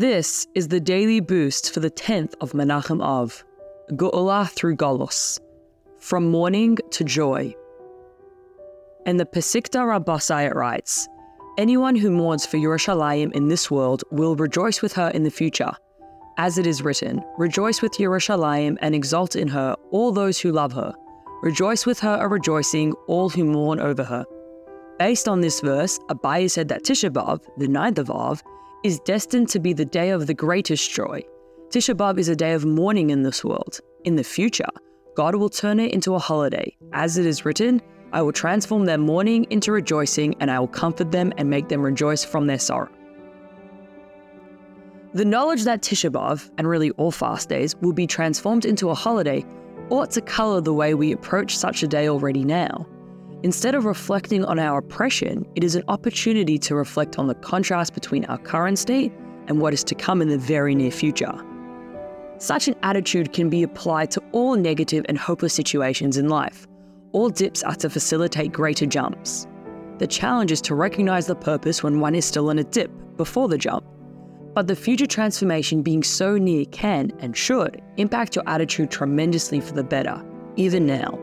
This is the daily boost for the 10th of Menachem Av, Geulah through Golus, from mourning to joy. And the Pesikta Rabbasayat writes, Anyone who mourns for Yerushalayim in this world will rejoice with her in the future. As it is written, Rejoice with Yerushalayim and exult in her all those who love her. Rejoice with her are rejoicing all who mourn over her. Based on this verse, Abaye said that Tisha B'Av, the ninth of Av, is destined to be the day of the greatest joy. Tisha B'Av is a day of mourning in this world. In the future, God will turn it into a holiday. As it is written, I will transform their mourning into rejoicing, and I will comfort them and make them rejoice from their sorrow. The knowledge that Tisha B'Av, and really all fast days, will be transformed into a holiday ought to colour the way we approach such a day already now. Instead of reflecting on our oppression, it is an opportunity to reflect on the contrast between our current state and what is to come in the very near future. Such an attitude can be applied to all negative and hopeless situations in life. All dips are to facilitate greater jumps. The challenge is to recognize the purpose when one is still in a dip before the jump. But the future transformation being so near can and should impact your attitude tremendously for the better, even now.